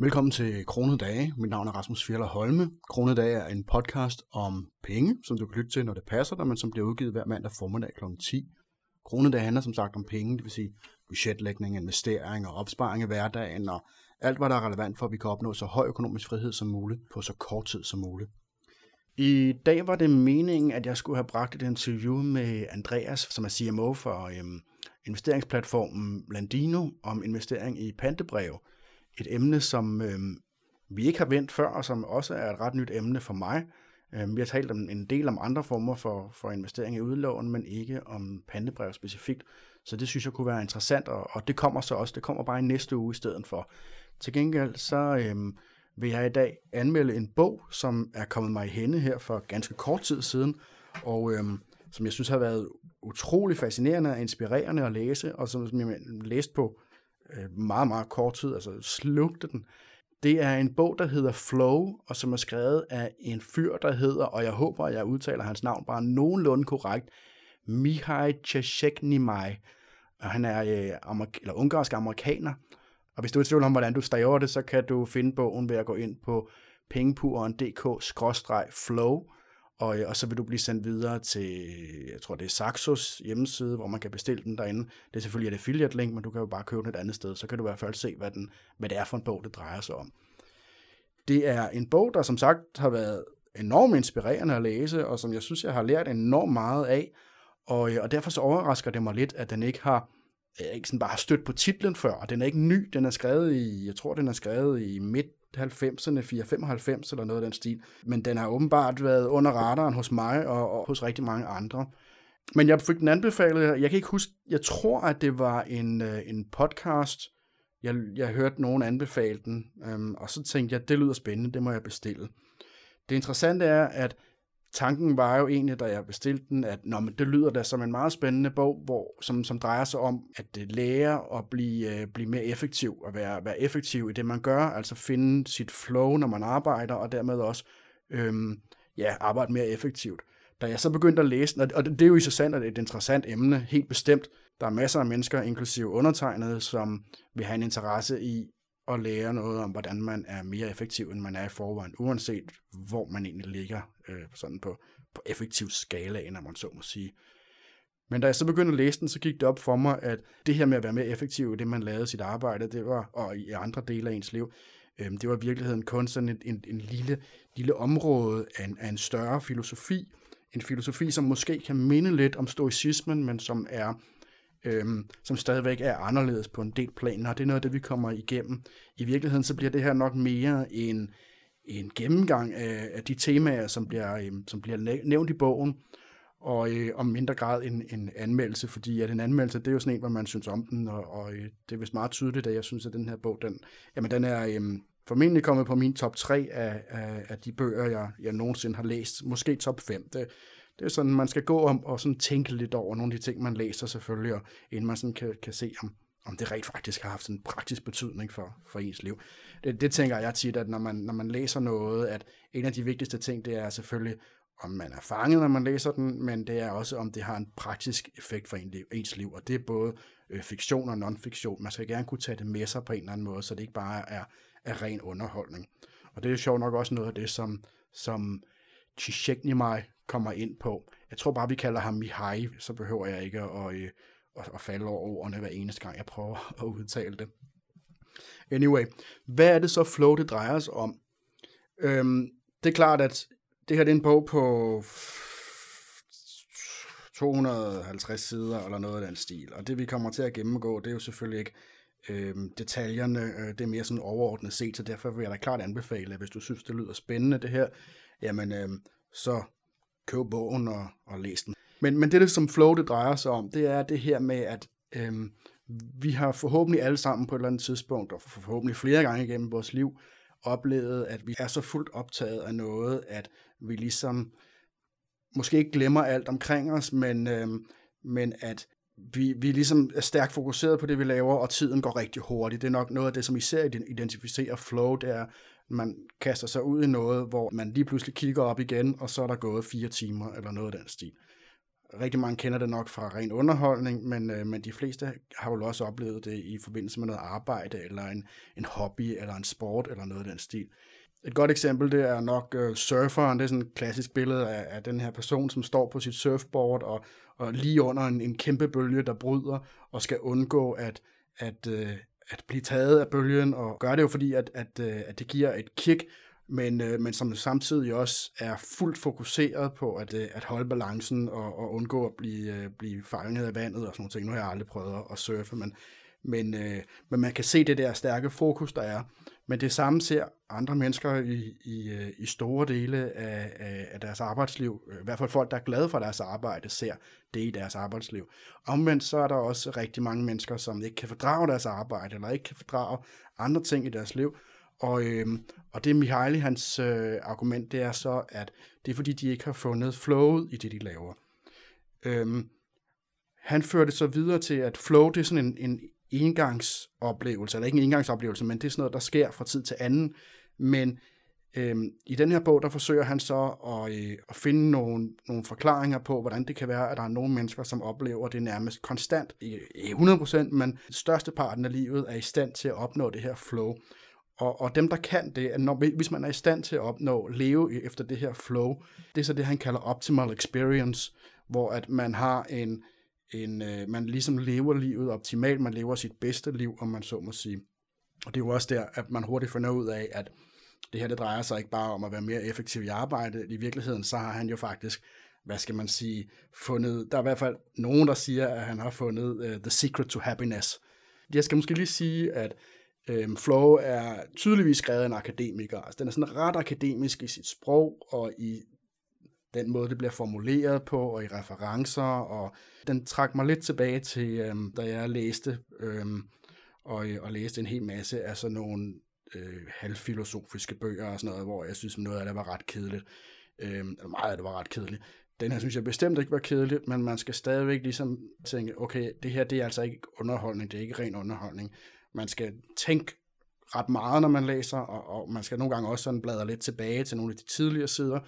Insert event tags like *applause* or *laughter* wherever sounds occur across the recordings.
Velkommen til Kronedage. Mit navn er Rasmus Fjeller Holme. Kronedage er en podcast om penge, som du kan lytte til, når det passer dig, men som bliver udgivet hver mandag formiddag kl. 10. Kronedage handler som sagt om penge, det vil sige budgetlægning, investering og opsparing i hverdagen og alt, hvad der er relevant for, at vi kan opnå så høj økonomisk frihed som muligt på så kort tid som muligt. I dag var det meningen, at jeg skulle have bragt et interview med Andreas, som er CMO for øhm, investeringsplatformen Landino, om investering i pantebreve. Et emne, som øh, vi ikke har vendt før, og som også er et ret nyt emne for mig. Øh, vi har talt om en del om andre former for, for investering i udlån, men ikke om pandebrev specifikt. Så det synes jeg kunne være interessant, og, og det kommer så også. Det kommer bare i næste uge i stedet for. Til gengæld så øh, vil jeg i dag anmelde en bog, som er kommet mig i hænde her for ganske kort tid siden, og øh, som jeg synes har været utrolig fascinerende og inspirerende at læse, og som jeg læste på øh, meget, meget kort tid, altså slugte den. Det er en bog, der hedder Flow, og som er skrevet af en fyr, der hedder, og jeg håber, at jeg udtaler hans navn bare nogenlunde korrekt, Mihai Csikszentmihalyi. Og han er øh, amerik- eller ungarsk amerikaner, og hvis du er i tvivl om, hvordan du staver det, så kan du finde bogen ved at gå ind på pengepuren.dk-flow, og, øh, og så vil du blive sendt videre til, jeg tror det er Saxos hjemmeside, hvor man kan bestille den derinde. Det er selvfølgelig et affiliate link, men du kan jo bare købe den et andet sted, så kan du i hvert fald se, hvad, den, hvad det er for en bog, det drejer sig om. Det er en bog, der som sagt har været enormt inspirerende at læse, og som jeg synes, jeg har lært enormt meget af, og, øh, og derfor så overrasker det mig lidt, at den ikke har øh, ikke sådan bare har stødt på titlen før, og den er ikke ny, den er skrevet i, jeg tror, den er skrevet i midt 90'erne, 495 eller noget af den stil. Men den har åbenbart været under radaren hos mig og, og hos rigtig mange andre. Men jeg fik den anbefalet, jeg kan ikke huske, jeg tror, at det var en, øh, en podcast, jeg, jeg hørte nogen anbefale den, øhm, og så tænkte jeg, det lyder spændende, det må jeg bestille. Det interessante er, at tanken var jo egentlig, da jeg bestilte den, at nå, men det lyder da som en meget spændende bog, hvor, som, som drejer sig om at øh, lære at blive, øh, blive mere effektiv, og være, være effektiv i det, man gør, altså finde sit flow, når man arbejder, og dermed også øh, ja, arbejde mere effektivt. Da jeg så begyndte at læse den, og det er jo i sig sandt et interessant emne, helt bestemt, der er masser af mennesker, inklusive undertegnede, som vil have en interesse i at lære noget om, hvordan man er mere effektiv, end man er i forvejen, uanset hvor man egentlig ligger øh, sådan på, på effektiv skala, når man så må sige. Men da jeg så begyndte at læse den, så gik det op for mig, at det her med at være mere effektiv i det, man lavede sit arbejde, det var, og i andre dele af ens liv, øh, det var i virkeligheden kun sådan en, en, en lille, lille område af en, af en større filosofi. En filosofi, som måske kan minde lidt om stoicismen, men som er øhm, som stadigvæk er anderledes på en del planer, og det er noget af det, vi kommer igennem. I virkeligheden så bliver det her nok mere en, en gennemgang af, af de temaer, som bliver, øhm, som bliver nævnt i bogen, og øh, om mindre grad en, en anmeldelse, fordi at en anmeldelse, det er jo sådan en, hvad man synes om den, og, og øh, det er vist meget tydeligt, at jeg synes, at den her bog, den, jamen, den er øh, formentlig kommet på min top 3 af, af, af de bøger, jeg, jeg nogensinde har læst. Måske top 5. Det, det er sådan, man skal gå om og sådan tænke lidt over nogle af de ting, man læser selvfølgelig, og inden man sådan kan, kan se, om, om det rent faktisk har haft en praktisk betydning for, for ens liv. Det, det tænker jeg tit, at når man, når man læser noget, at en af de vigtigste ting, det er selvfølgelig, om man er fanget, når man læser den, men det er også, om det har en praktisk effekt for ens liv, og det er både øh, fiktion og non-fiktion. Man skal gerne kunne tage det med sig på en eller anden måde, så det ikke bare er, er ren underholdning. Og det er jo sjovt nok også noget af det, som, som Csikszentmihalyi kommer ind på. Jeg tror bare, vi kalder ham Mihai, så behøver jeg ikke at, øh, at, at falde over ordene hver eneste gang, jeg prøver *laughs* at udtale det. Anyway, hvad er det så flow, det drejer sig om? Øhm, det er klart, at det her det er en bog på 250 sider eller noget af den stil, og det vi kommer til at gennemgå, det er jo selvfølgelig ikke øh, detaljerne, øh, det er mere sådan overordnet set, så derfor vil jeg da klart anbefale, at hvis du synes, det lyder spændende det her, jamen øhm, så køb bogen og, og læs den. Men, men det, det som flow det drejer sig om, det er det her med, at øhm, vi har forhåbentlig alle sammen på et eller andet tidspunkt, og forhåbentlig flere gange igennem vores liv, oplevet, at vi er så fuldt optaget af noget, at vi ligesom måske ikke glemmer alt omkring os, men, øhm, men at vi, vi ligesom er stærkt fokuseret på det, vi laver, og tiden går rigtig hurtigt. Det er nok noget af det, som især identificerer flow, det er, man kaster sig ud i noget, hvor man lige pludselig kigger op igen, og så er der gået fire timer eller noget af den stil. Rigtig mange kender det nok fra ren underholdning, men, øh, men de fleste har jo også oplevet det i forbindelse med noget arbejde, eller en, en hobby, eller en sport, eller noget af den stil. Et godt eksempel, det er nok øh, surferen. Det er sådan et klassisk billede af, af den her person, som står på sit surfboard, og, og lige under en, en kæmpe bølge, der bryder, og skal undgå at, at, øh, at blive taget af bølgen, og gør det jo fordi, at, at, øh, at det giver et kick, men, øh, men som samtidig også er fuldt fokuseret på at, øh, at holde balancen og, og undgå at blive, øh, blive fanget af vandet og sådan noget ting. Nu har jeg aldrig prøvet at surfe, men, men, øh, men man kan se det der stærke fokus, der er. Men det samme ser andre mennesker i, i, øh, i store dele af, af, af deres arbejdsliv. Øh, I hvert fald folk, der er glade for deres arbejde, ser det i deres arbejdsliv. Omvendt så er der også rigtig mange mennesker, som ikke kan fordrage deres arbejde, eller ikke kan fordrage andre ting i deres liv, og, øhm, og det Mihaly, hans øh, argument, det er så, at det er fordi, de ikke har fundet flowet i det, de laver. Øhm, han fører det så videre til, at flow, det er sådan en, en engangsoplevelse, eller ikke en engangsoplevelse, men det er sådan noget, der sker fra tid til anden. Men øhm, i den her bog, der forsøger han så at, øh, at finde nogle, nogle forklaringer på, hvordan det kan være, at der er nogle mennesker, som oplever det nærmest konstant, i 100%, men største parten af livet er i stand til at opnå det her flow. Og, og dem, der kan det, at når, hvis man er i stand til at opnå, leve efter det her flow, det er så det, han kalder optimal experience, hvor at man har en, en øh, man ligesom lever livet optimalt, man lever sit bedste liv, om man så må sige. Og det er jo også der, at man hurtigt finder ud af, at det her, det drejer sig ikke bare om at være mere effektiv i arbejdet. I virkeligheden, så har han jo faktisk, hvad skal man sige, fundet, der er i hvert fald nogen, der siger, at han har fundet uh, the secret to happiness. Jeg skal måske lige sige, at Øhm, Flow er tydeligvis skrevet af en akademiker. Altså, den er sådan ret akademisk i sit sprog og i den måde, det bliver formuleret på, og i referencer, og den trak mig lidt tilbage til, øhm, da jeg læste, øhm, og, øh, og læste en hel masse af sådan nogle øh, halvfilosofiske bøger og sådan noget, hvor jeg synes, noget af det var ret kedeligt. Øhm, eller meget af det var ret kedeligt. Den her synes jeg bestemt ikke var kedelig, men man skal stadigvæk ligesom tænke, okay, det her det er altså ikke underholdning, det er ikke ren underholdning man skal tænke ret meget, når man læser, og, og man skal nogle gange også sådan bladre lidt tilbage til nogle af de tidligere sider,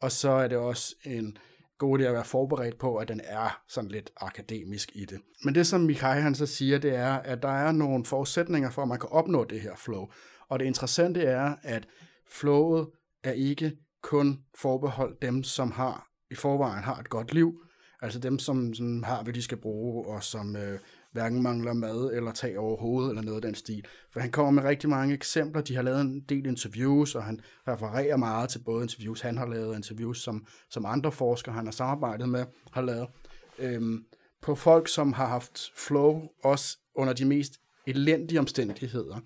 og så er det også en god idé at være forberedt på, at den er sådan lidt akademisk i det. Men det, som Mikai han så siger, det er, at der er nogle forudsætninger for, at man kan opnå det her flow. Og det interessante er, at flowet er ikke kun forbeholdt dem, som har i forvejen har et godt liv, altså dem, som, som har, hvad de skal bruge, og som øh, hverken mangler mad eller tag over hovedet eller noget af den stil. For han kommer med rigtig mange eksempler. De har lavet en del interviews, og han refererer meget til både interviews, han har lavet, og interviews, som, som andre forskere, han har samarbejdet med, har lavet. Øhm, på folk, som har haft flow, også under de mest elendige omstændigheder.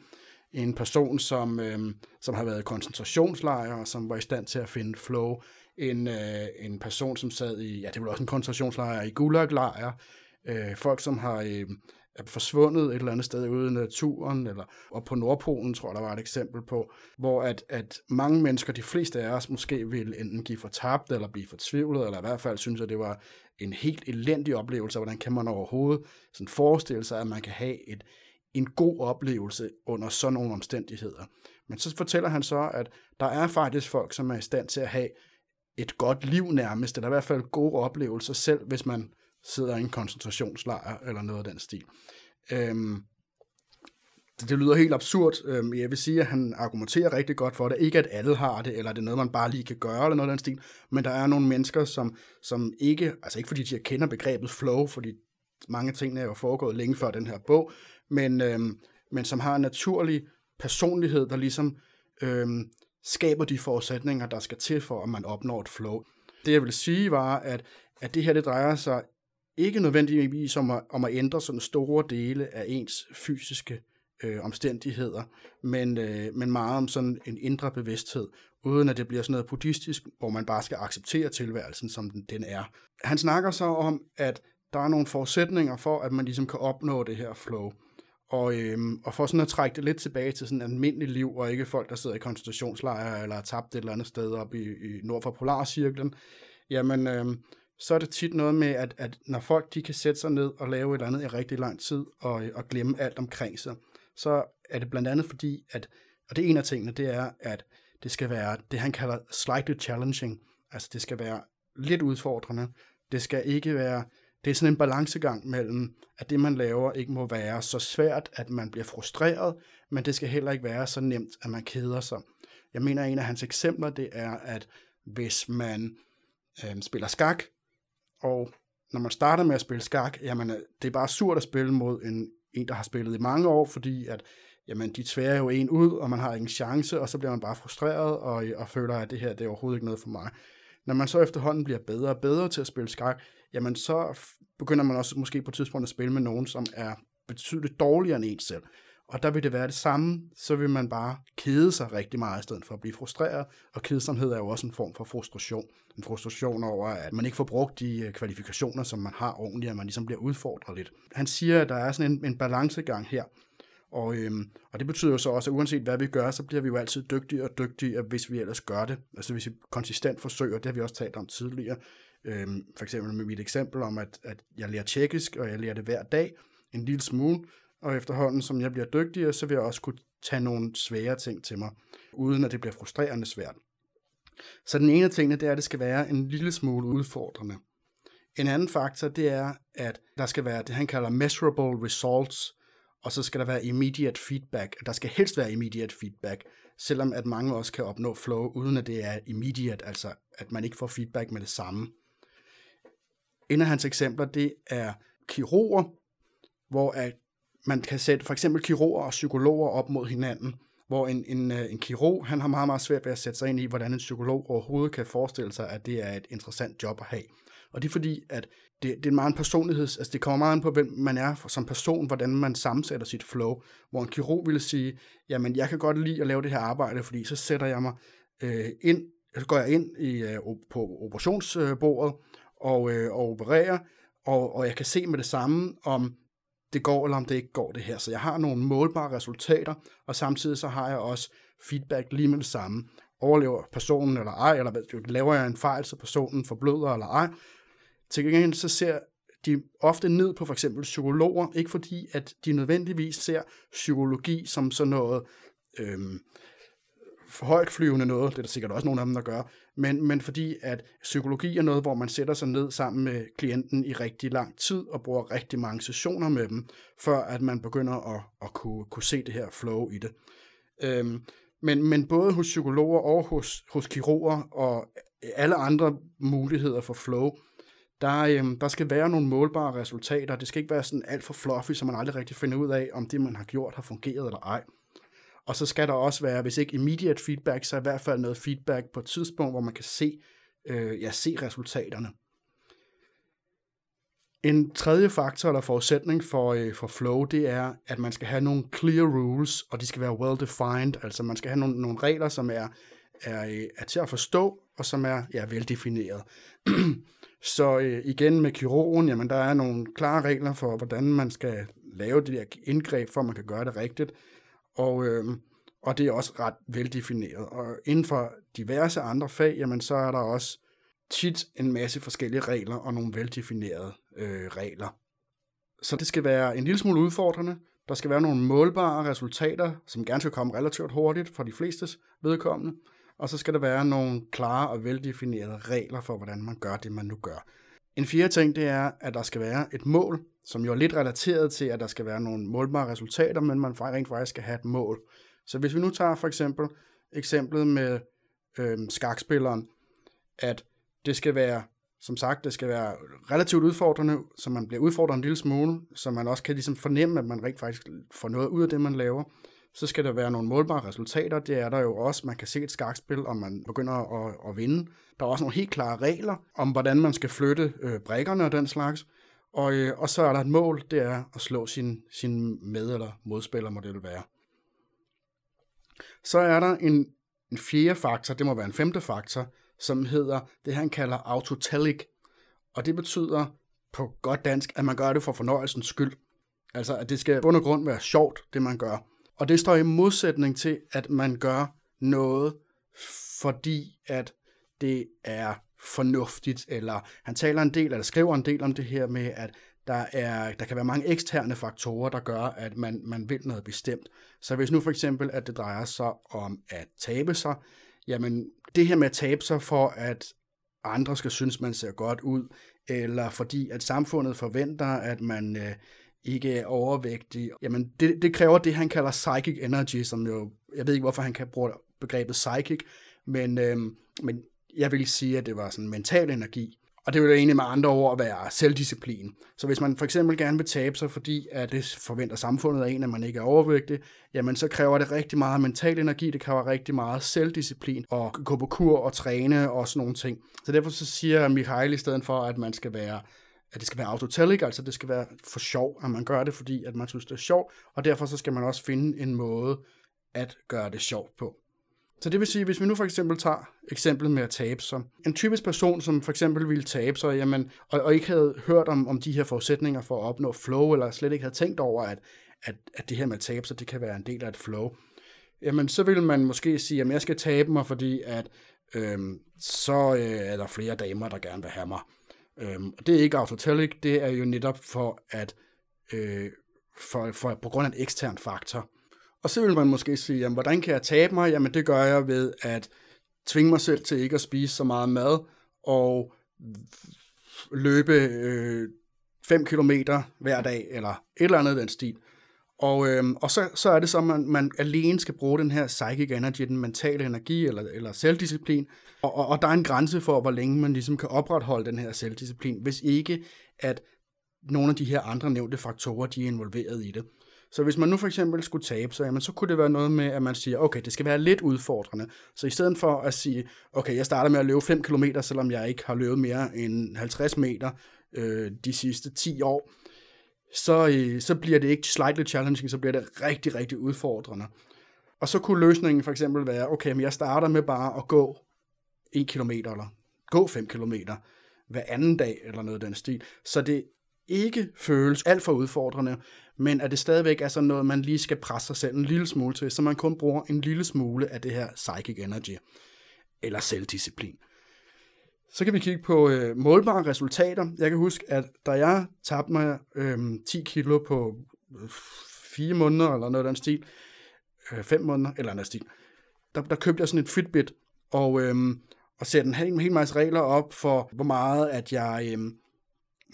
En person, som, øhm, som har været i koncentrationslejre, og som var i stand til at finde flow. En, øh, en person, som sad i, ja, det var også en koncentrationslejr i gulaglejre øh, folk, som har øh, er forsvundet et eller andet sted ude i naturen, eller og på Nordpolen, tror jeg, der var et eksempel på, hvor at, at mange mennesker, de fleste af os, måske vil enten give for tabt, eller blive fortvivlet, eller i hvert fald synes, at det var en helt elendig oplevelse, hvordan kan man overhovedet sådan forestille sig, at man kan have et, en god oplevelse under sådan nogle omstændigheder. Men så fortæller han så, at der er faktisk folk, som er i stand til at have et godt liv nærmest, eller i hvert fald gode oplevelser, selv hvis man sidder i en koncentrationslejr eller noget af den stil. Øhm, det, det lyder helt absurd. Øhm, jeg vil sige, at han argumenterer rigtig godt for det. Ikke at alle har det, eller det er noget, man bare lige kan gøre, eller noget af den stil. Men der er nogle mennesker, som, som ikke, altså ikke fordi de kender begrebet flow, fordi mange ting er jo foregået længe før den her bog, men, øhm, men som har en naturlig personlighed, der ligesom øhm, skaber de forudsætninger, der skal til for, at man opnår et flow. Det jeg vil sige var, at, at det her det drejer sig ikke nødvendigvis om at, om at ændre sådan store dele af ens fysiske øh, omstændigheder, men, øh, men meget om sådan en indre bevidsthed, uden at det bliver sådan noget buddhistisk, hvor man bare skal acceptere tilværelsen, som den, den er. Han snakker så om, at der er nogle forudsætninger for, at man ligesom kan opnå det her flow. Og, øhm, og for sådan at trække det lidt tilbage til sådan et almindeligt liv, og ikke folk, der sidder i koncentrationslejre eller er tabt et eller andet sted op i, i nord for Polarcirklen, jamen, øhm, så er det tit noget med, at, at når folk de kan sætte sig ned og lave et eller andet i rigtig lang tid, og, og glemme alt omkring sig, så er det blandt andet fordi, at, og det er en af tingene, det er, at det skal være det, han kalder slightly challenging, altså det skal være lidt udfordrende, Det skal ikke være, det er sådan en balancegang mellem, at det man laver ikke må være så svært, at man bliver frustreret, men det skal heller ikke være så nemt, at man keder sig. Jeg mener, en af hans eksempler, det er, at hvis man øh, spiller skak, og når man starter med at spille skak, jamen, øh, det er bare surt at spille mod en, en, der har spillet i mange år, fordi at jamen, de tværer jo en ud, og man har ingen chance, og så bliver man bare frustreret og, og føler, at det her det er overhovedet ikke noget for mig. Når man så efterhånden bliver bedre og bedre til at spille skak, jamen så begynder man også måske på et tidspunkt at spille med nogen, som er betydeligt dårligere end en selv. Og der vil det være det samme, så vil man bare kede sig rigtig meget, i stedet for at blive frustreret. Og kedsomhed er jo også en form for frustration. En frustration over, at man ikke får brugt de øh, kvalifikationer, som man har ordentligt, at man ligesom bliver udfordret lidt. Han siger, at der er sådan en, en balancegang her. Og, øhm, og det betyder jo så også, at uanset hvad vi gør, så bliver vi jo altid dygtigere og dygtigere, hvis vi ellers gør det. Altså hvis vi konsistent forsøger, det har vi også talt om tidligere. Øhm, for eksempel med mit eksempel om, at, at jeg lærer tjekkisk, og jeg lærer det hver dag, en lille smule, og efterhånden som jeg bliver dygtigere, så vil jeg også kunne tage nogle svære ting til mig, uden at det bliver frustrerende svært. Så den ene af tingene, det er, at det skal være en lille smule udfordrende. En anden faktor, det er, at der skal være det, han kalder measurable results, og så skal der være immediate feedback. Der skal helst være immediate feedback, selvom at mange også kan opnå flow, uden at det er immediate, altså at man ikke får feedback med det samme. En af hans eksempler, det er kirurger, hvor at man kan sætte for eksempel kirurger og psykologer op mod hinanden, hvor en, en, øh, en kirurg, han har meget, meget svært ved at sætte sig ind i, hvordan en psykolog overhovedet kan forestille sig, at det er et interessant job at have. Og det er fordi, at det, det er meget en personligheds, altså det kommer meget an på, hvem man er som person, hvordan man sammensætter sit flow. Hvor en kirurg ville sige, jamen jeg kan godt lide at lave det her arbejde, fordi så sætter jeg mig øh, ind, så går jeg ind i, øh, på operationsbordet øh, og, øh, og opererer, og, og jeg kan se med det samme, om det går, eller om det ikke går det her. Så jeg har nogle målbare resultater, og samtidig så har jeg også feedback lige med det samme. Overlever personen eller ej, eller laver jeg en fejl, så personen forbløder eller ej. Til gengæld så ser de ofte ned på for eksempel psykologer, ikke fordi at de nødvendigvis ser psykologi som sådan noget øhm, for højt flyvende noget, det er der sikkert også nogle af dem, der gør, men, men fordi at psykologi er noget, hvor man sætter sig ned sammen med klienten i rigtig lang tid og bruger rigtig mange sessioner med dem, før at man begynder at, at kunne, kunne se det her flow i det. Øhm, men, men både hos psykologer og hos, hos kirurger og alle andre muligheder for flow, der, øhm, der skal være nogle målbare resultater. Det skal ikke være sådan alt for fluffy, så man aldrig rigtig finder ud af, om det, man har gjort, har fungeret eller ej. Og så skal der også være, hvis ikke immediate feedback, så i hvert fald noget feedback på et tidspunkt, hvor man kan se, øh, ja, se resultaterne. En tredje faktor eller forudsætning for, øh, for flow, det er, at man skal have nogle clear rules, og de skal være well defined, altså man skal have nogle, nogle regler, som er, er, øh, er til at forstå, og som er ja, veldefineret. *clears throat* Så øh, igen med kirurgen, jamen der er nogle klare regler for, hvordan man skal lave det der indgreb, for at man kan gøre det rigtigt. Og, øh, og det er også ret veldefineret. Og inden for diverse andre fag, jamen så er der også tit en masse forskellige regler og nogle veldefinerede øh, regler. Så det skal være en lille smule udfordrende. Der skal være nogle målbare resultater, som gerne skal komme relativt hurtigt for de flestes vedkommende. Og så skal der være nogle klare og veldefinerede regler for, hvordan man gør det, man nu gør. En fjerde ting, det er, at der skal være et mål, som jo er lidt relateret til, at der skal være nogle målbare resultater, men man rent faktisk skal have et mål. Så hvis vi nu tager for eksempel eksemplet med øhm, skakspilleren, at det skal være, som sagt, det skal være relativt udfordrende, så man bliver udfordret en lille smule, så man også kan ligesom fornemme, at man rent faktisk får noget ud af det, man laver så skal der være nogle målbare resultater. Det er der jo også. Man kan se et skakspil, om man begynder at, at vinde. Der er også nogle helt klare regler om, hvordan man skal flytte øh, brækkerne og den slags. Og, øh, og så er der et mål, det er at slå sin, sin med- eller modspiller, må det være. Så er der en, en fjerde faktor, det må være en femte faktor, som hedder det, han kalder autotelic. Og det betyder på godt dansk, at man gør det for fornøjelsens skyld. Altså, at det skal bund og grund være sjovt, det man gør. Og det står i modsætning til, at man gør noget, fordi at det er fornuftigt, eller han taler en del, eller skriver en del om det her med, at der, er, der kan være mange eksterne faktorer, der gør, at man, man vil noget bestemt. Så hvis nu for eksempel, at det drejer sig om at tabe sig, jamen det her med at tabe sig for at andre skal synes, man ser godt ud, eller fordi at samfundet forventer, at man øh, ikke er overvægtig. Jamen, det, det kræver det, han kalder psychic energy, som jo, jeg ved ikke, hvorfor han kan bruge begrebet psychic, men, øhm, men jeg vil sige, at det var sådan mental energi. Og det vil jo egentlig med andre ord være selvdisciplin. Så hvis man for eksempel gerne vil tabe sig, fordi at det forventer samfundet af en, at man ikke er overvægtig, jamen så kræver det rigtig meget mental energi, det kræver rigtig meget selvdisciplin, og gå på kur og træne og sådan nogle ting. Så derfor så siger Michael i stedet for, at man skal være at det skal være autotelic, altså det skal være for sjov, at man gør det, fordi at man synes, det er sjovt, og derfor så skal man også finde en måde at gøre det sjovt på. Så det vil sige, hvis vi nu for eksempel tager eksemplet med at tabe sig. En typisk person, som for eksempel ville tabe sig, jamen, og, og ikke havde hørt om, om de her forudsætninger for at opnå flow, eller slet ikke havde tænkt over, at, at, at det her med at tabe sig, det kan være en del af et flow, jamen så vil man måske sige, at jeg skal tabe mig, fordi at øhm, så øh, er der flere damer, der gerne vil have mig. Øhm, det er ikke autotelic, det er jo netop for at øh, for, for, på grund af en ekstern faktor. Og så vil man måske sige, jamen, hvordan kan jeg tabe mig? Jamen det gør jeg ved at tvinge mig selv til ikke at spise så meget mad, og løbe øh, 5 km hver dag, eller et eller andet den stil. Og, øh, og så, så er det så, at man, man alene skal bruge den her psychic energy, den mentale energi eller, eller selvdisciplin. Og, og, og der er en grænse for, hvor længe man ligesom kan opretholde den her selvdisciplin, hvis ikke at nogle af de her andre nævnte faktorer, de er involveret i det. Så hvis man nu for eksempel skulle tabe sig, jamen, så kunne det være noget med, at man siger, okay, det skal være lidt udfordrende. Så i stedet for at sige, okay, jeg starter med at løbe 5 km, selvom jeg ikke har løbet mere end 50 meter øh, de sidste 10 år, så, øh, så bliver det ikke slightly challenging, så bliver det rigtig, rigtig udfordrende. Og så kunne løsningen for eksempel være, okay, men jeg starter med bare at gå 1 km, eller gå 5 km hver anden dag, eller noget af den stil. Så det ikke føles alt for udfordrende, men at det stadigvæk er sådan noget, man lige skal presse sig selv en lille smule til, så man kun bruger en lille smule af det her psychic energy, eller selvdisciplin. Så kan vi kigge på øh, målbare resultater. Jeg kan huske, at da jeg tabte mig øh, 10 kilo på øh, 4 måneder, eller noget af den stil, øh, 5 måneder, eller andet stil, der, der købte jeg sådan et Fitbit, og, øh, og satte en hel, hel masse regler op for, hvor meget at jeg øh,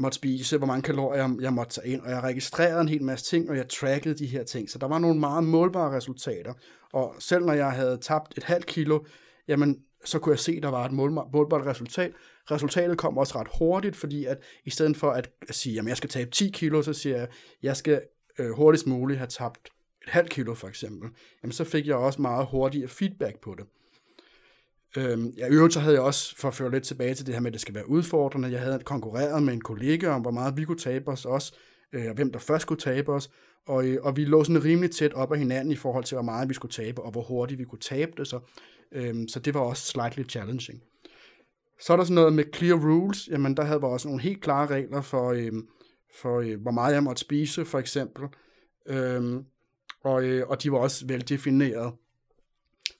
måtte spise, hvor mange kalorier jeg måtte tage ind, og jeg registrerede en hel masse ting, og jeg trackede de her ting. Så der var nogle meget målbare resultater. Og selv når jeg havde tabt et halvt kilo, jamen, så kunne jeg se, at der var et målbart resultat. Resultatet kom også ret hurtigt, fordi at i stedet for at sige, at jeg skal tabe 10 kilo, så siger jeg, at jeg skal øh, hurtigst muligt have tabt et halvt kilo for eksempel. Jamen, så fik jeg også meget hurtigere feedback på det. Øhm, ja, øvrigt så havde jeg også, for at føre lidt tilbage til det her med, at det skal være udfordrende, jeg havde konkurreret med en kollega om, hvor meget vi kunne tabe os også, øh, og hvem der først kunne tabe os, og, øh, og vi lå sådan rimelig tæt op af hinanden i forhold til, hvor meget vi skulle tabe, og hvor hurtigt vi kunne tabe det, så, øhm, så det var også slightly challenging. Så er der sådan noget med clear rules, jamen der havde vi også nogle helt klare regler for, øhm, for øh, hvor meget jeg måtte spise, for eksempel, øhm, og, øh, og de var også veldefineret.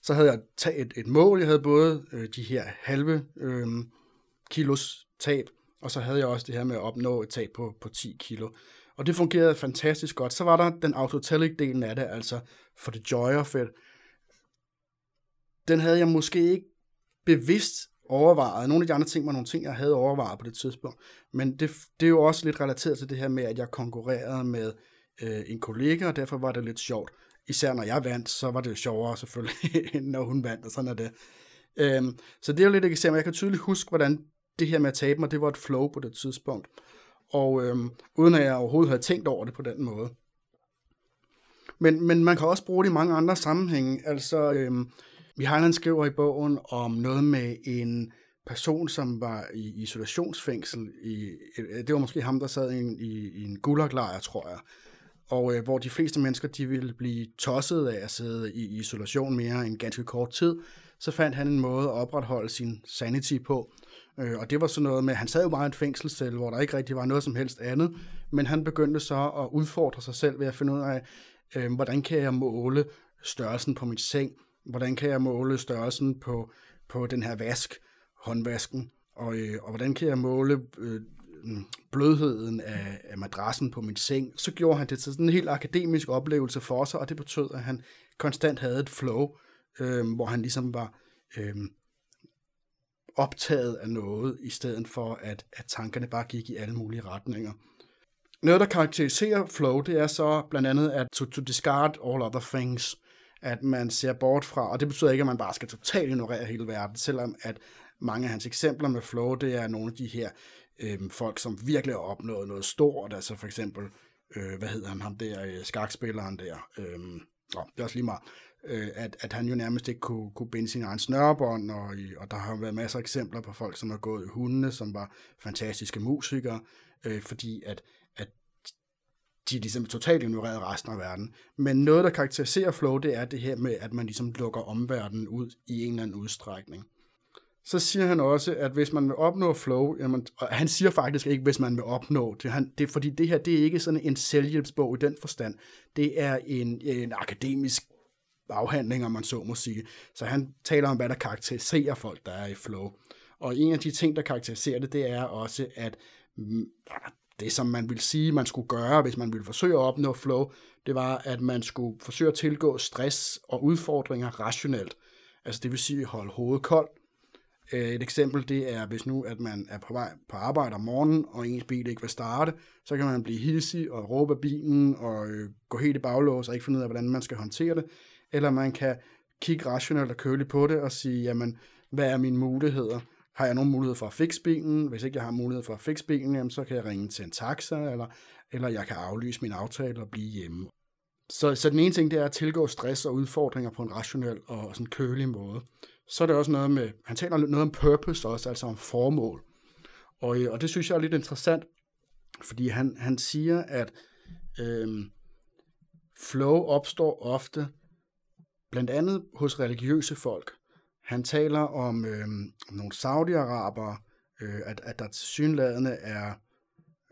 Så havde jeg taget et, et mål. Jeg havde både øh, de her halve øh, kilos tab, og så havde jeg også det her med at opnå et tab på, på 10 kilo. Og det fungerede fantastisk godt. Så var der den autotelic-delen af det, altså for det joy of it. Den havde jeg måske ikke bevidst overvejet. Nogle af de andre ting var nogle ting, jeg havde overvejet på det tidspunkt. Men det, det er jo også lidt relateret til det her med, at jeg konkurrerede med øh, en kollega, og derfor var det lidt sjovt især når jeg vandt, så var det jo sjovere selvfølgelig, *laughs* end når hun vandt, og sådan er det. Øhm, så det er jo lidt et eksempel. Jeg kan tydeligt huske, hvordan det her med at tabe mig, det var et flow på det tidspunkt. Og øhm, uden at jeg overhovedet havde tænkt over det på den måde. Men, men man kan også bruge det i mange andre sammenhænge. Altså, øhm, Mihalan skriver i bogen om noget med en person, som var i isolationsfængsel. I, øh, det var måske ham, der sad i en, i, i en gulaglejr, tror jeg og øh, hvor de fleste mennesker de ville blive tosset af at sidde i isolation mere end ganske kort tid, så fandt han en måde at opretholde sin sanity på. Øh, og det var sådan noget med, han sad jo bare i et fængselscelle, hvor der ikke rigtig var noget som helst andet, men han begyndte så at udfordre sig selv ved at finde ud af, øh, hvordan kan jeg måle størrelsen på mit seng, hvordan kan jeg måle størrelsen på, på den her vask, håndvasken, og, øh, og hvordan kan jeg måle øh, mm, blødheden af, af madrassen på min seng, så gjorde han det til sådan en helt akademisk oplevelse for sig, og det betød, at han konstant havde et flow, øh, hvor han ligesom var øh, optaget af noget, i stedet for at, at tankerne bare gik i alle mulige retninger. Noget, der karakteriserer flow, det er så blandt andet at to, to discard all other things, at man ser bort fra, og det betyder ikke, at man bare skal totalt ignorere hele verden, selvom at mange af hans eksempler med flow, det er nogle af de her øh, folk, som virkelig har opnået noget stort, altså for eksempel, øh, hvad hedder han, ham der, øh, skakspilleren der, øh, oh, det er også lige meget, øh, at, at han jo nærmest ikke kunne, kunne binde sin egen snørebånd, og, og der har været masser af eksempler på folk, som har gået i hundene, som var fantastiske musikere, øh, fordi at, at de ligesom totalt ignorerede resten af verden. Men noget, der karakteriserer flow, det er det her med, at man ligesom lukker omverdenen ud i en eller anden udstrækning. Så siger han også, at hvis man vil opnå flow, jamen, og han siger faktisk ikke, hvis man vil opnå det, han, det fordi det her, det er ikke sådan en selvhjælpsbog i den forstand. Det er en, en akademisk afhandling, om man så må sige. Så han taler om, hvad der karakteriserer folk, der er i flow. Og en af de ting, der karakteriserer det, det er også, at mm, det, som man vil sige, man skulle gøre, hvis man ville forsøge at opnå flow, det var, at man skulle forsøge at tilgå stress og udfordringer rationelt. Altså det vil sige holde hovedet koldt. Øh, et eksempel, det er, hvis nu, at man er på vej på arbejde om morgenen, og ens bil ikke vil starte, så kan man blive hissig og råbe af bilen og øh, gå helt i baglås og ikke finde ud af, hvordan man skal håndtere det. Eller man kan kigge rationelt og køligt på det og sige, jamen, hvad er mine muligheder? Har jeg nogen mulighed for at fikse bilen? Hvis ikke jeg har mulighed for at fikse bilen, jamen, så kan jeg ringe til en taxa, eller, eller jeg kan aflyse min aftale og blive hjemme. Så, så den ene ting, det er at tilgå stress og udfordringer på en rationel og sådan kølig måde. Så er det også noget med, han taler noget om purpose også, altså om formål. Og, øh, og det synes jeg er lidt interessant, fordi han, han siger, at øh, flow opstår ofte blandt andet hos religiøse folk. Han taler om øh, nogle saudiarabere, øh, at, at der til synlædende er,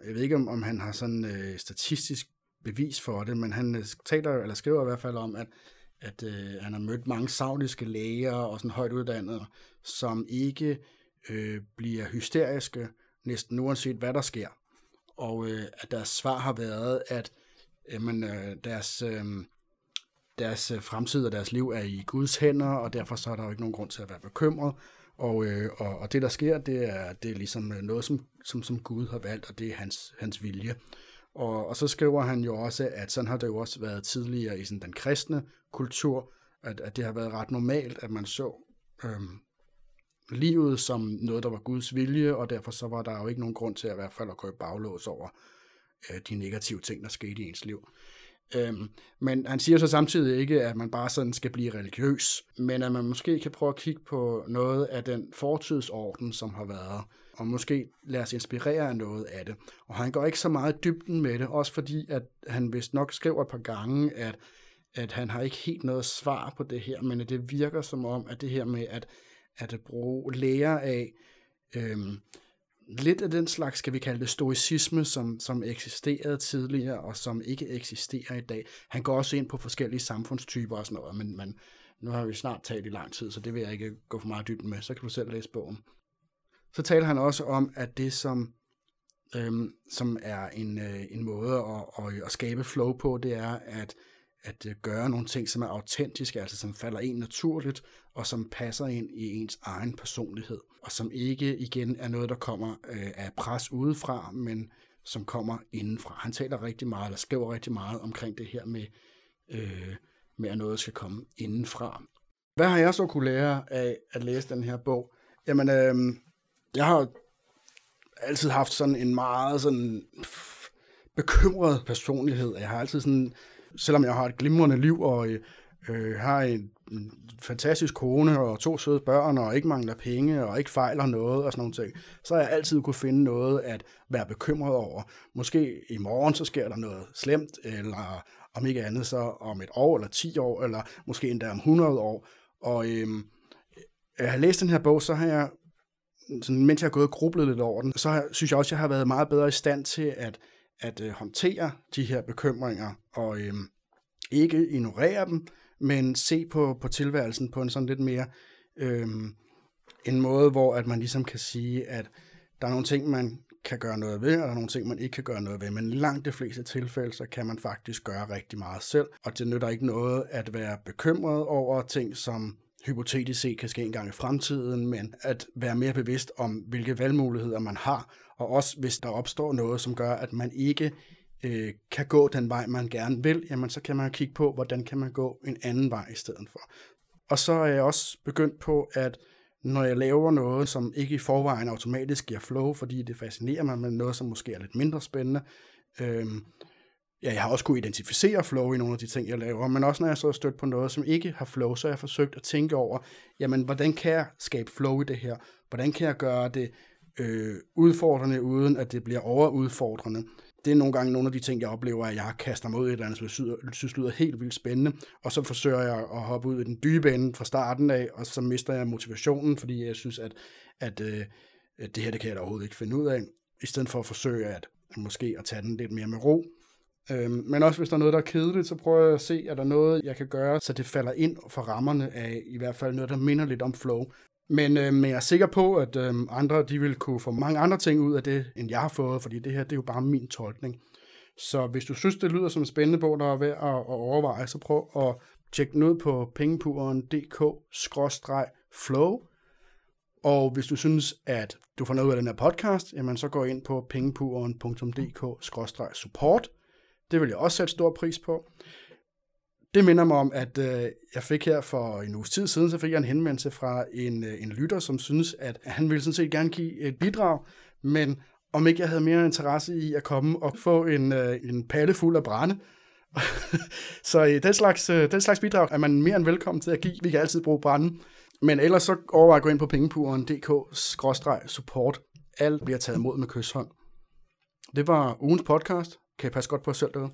jeg ved ikke om, om han har sådan øh, statistisk bevis for det, men han øh, taler eller skriver i hvert fald om, at, at øh, han har mødt mange saudiske læger og sådan højt uddannede, som ikke øh, bliver hysteriske næsten uanset hvad der sker. Og øh, at deres svar har været, at øh, øh, deres øh, deres øh, fremtid og deres liv er i Guds hænder, og derfor så er der jo ikke nogen grund til at være bekymret. Og, øh, og, og det, der sker, det er, det er ligesom øh, noget, som, som, som Gud har valgt, og det er hans, hans vilje. Og, og så skriver han jo også, at sådan har det jo også været tidligere i sådan den kristne kultur, at, at det har været ret normalt, at man så øhm, livet som noget, der var Guds vilje, og derfor så var der jo ikke nogen grund til at i hvert fald at gå i baglås over øh, de negative ting, der skete i ens liv. Øhm, men han siger så samtidig ikke, at man bare sådan skal blive religiøs, men at man måske kan prøve at kigge på noget af den fortidsorden, som har været, og måske lade sig inspirere af noget af det. Og han går ikke så meget dybden med det, også fordi, at han vist nok skriver et par gange, at, at han har ikke helt noget svar på det her, men at det virker som om, at det her med at, at bruge læger af, øhm, lidt af den slags, skal vi kalde det, stoicisme, som, som eksisterede tidligere, og som ikke eksisterer i dag. Han går også ind på forskellige samfundstyper og sådan noget, men, men nu har vi snart talt i lang tid, så det vil jeg ikke gå for meget dybden med. Så kan du selv læse bogen. Så taler han også om, at det, som, øhm, som er en, øh, en måde at, at, at skabe flow på, det er at, at øh, gøre nogle ting, som er autentiske, altså som falder en naturligt, og som passer ind i ens egen personlighed og som ikke igen er noget, der kommer øh, af pres udefra, men som kommer indenfra. Han taler rigtig meget, eller skriver rigtig meget omkring det her med, øh, med at noget skal komme indenfra. Hvad har jeg så kunne lære af at læse den her bog? Jamen, øh, jeg har altid haft sådan en meget sådan bekymret personlighed. Jeg har altid sådan, selvom jeg har et glimrende liv og øh, øh, har en en fantastisk kone og to søde børn og ikke mangler penge og ikke fejler noget og sådan nogle ting, så har jeg altid kunne finde noget at være bekymret over. Måske i morgen så sker der noget slemt, eller om ikke andet så om et år eller 10 år, eller måske endda om 100 år. Og øh, jeg har læst den her bog, så har jeg, sådan, mens jeg har gået og grublet lidt over den, så har, synes jeg også, at jeg har været meget bedre i stand til at, at øh, håndtere de her bekymringer, og øh, ikke ignorere dem, men se på, på tilværelsen på en sådan lidt mere øh, en måde, hvor at man ligesom kan sige, at der er nogle ting, man kan gøre noget ved, og der er nogle ting, man ikke kan gøre noget ved. Men langt de fleste tilfælde, så kan man faktisk gøre rigtig meget selv. Og det nytter ikke noget at være bekymret over ting, som hypotetisk set kan ske en gang i fremtiden, men at være mere bevidst om, hvilke valgmuligheder man har, og også hvis der opstår noget, som gør, at man ikke øh, kan gå den vej, man gerne vil, jamen så kan man kigge på, hvordan kan man gå en anden vej i stedet for. Og så er jeg også begyndt på, at når jeg laver noget, som ikke i forvejen automatisk giver flow, fordi det fascinerer mig med noget, som måske er lidt mindre spændende, øh, ja, jeg har også kunne identificere flow i nogle af de ting, jeg laver, men også når jeg så har stødt på noget, som ikke har flow, så har jeg forsøgt at tænke over, jamen, hvordan kan jeg skabe flow i det her? Hvordan kan jeg gøre det øh, udfordrende, uden at det bliver overudfordrende? Det er nogle gange nogle af de ting, jeg oplever, at jeg kaster mig ud i et eller andet, som jeg synes lyder helt vildt spændende, og så forsøger jeg at hoppe ud i den dybe ende fra starten af, og så mister jeg motivationen, fordi jeg synes, at, at, øh, at det her, det kan jeg da overhovedet ikke finde ud af, i stedet for at forsøge at måske at tage den lidt mere med ro, Øhm, men også hvis der er noget, der er kedeligt, så prøver jeg at se, er der noget, jeg kan gøre, så det falder ind for rammerne af i hvert fald noget, der minder lidt om flow. Men, øh, men jeg er sikker på, at øh, andre de vil kunne få mange andre ting ud af det, end jeg har fået, fordi det her det er jo bare min tolkning. Så hvis du synes, det lyder som en spændende bog, der er værd at, at overveje, så prøv at tjekke den ud på pengepuren.dk-flow. Og hvis du synes, at du får noget ud af den her podcast, jamen så gå ind på pengepuren.dk-support det vil jeg også sætte stor pris på. Det minder mig om, at øh, jeg fik her for en uges tid siden, så fik jeg en henvendelse fra en, øh, en lytter, som synes, at han ville sådan set gerne give et bidrag, men om ikke jeg havde mere interesse i at komme og få en, øh, en palle fuld af brænde. *laughs* så øh, den, slags, øh, den slags bidrag er man mere end velkommen til at give. Vi kan altid bruge brænde. Men ellers så overvej at gå ind på pengepuren.dk-support. Alt bliver taget imod med kysshånd. Det var ugens podcast. Kan I passe godt på jer selv derude?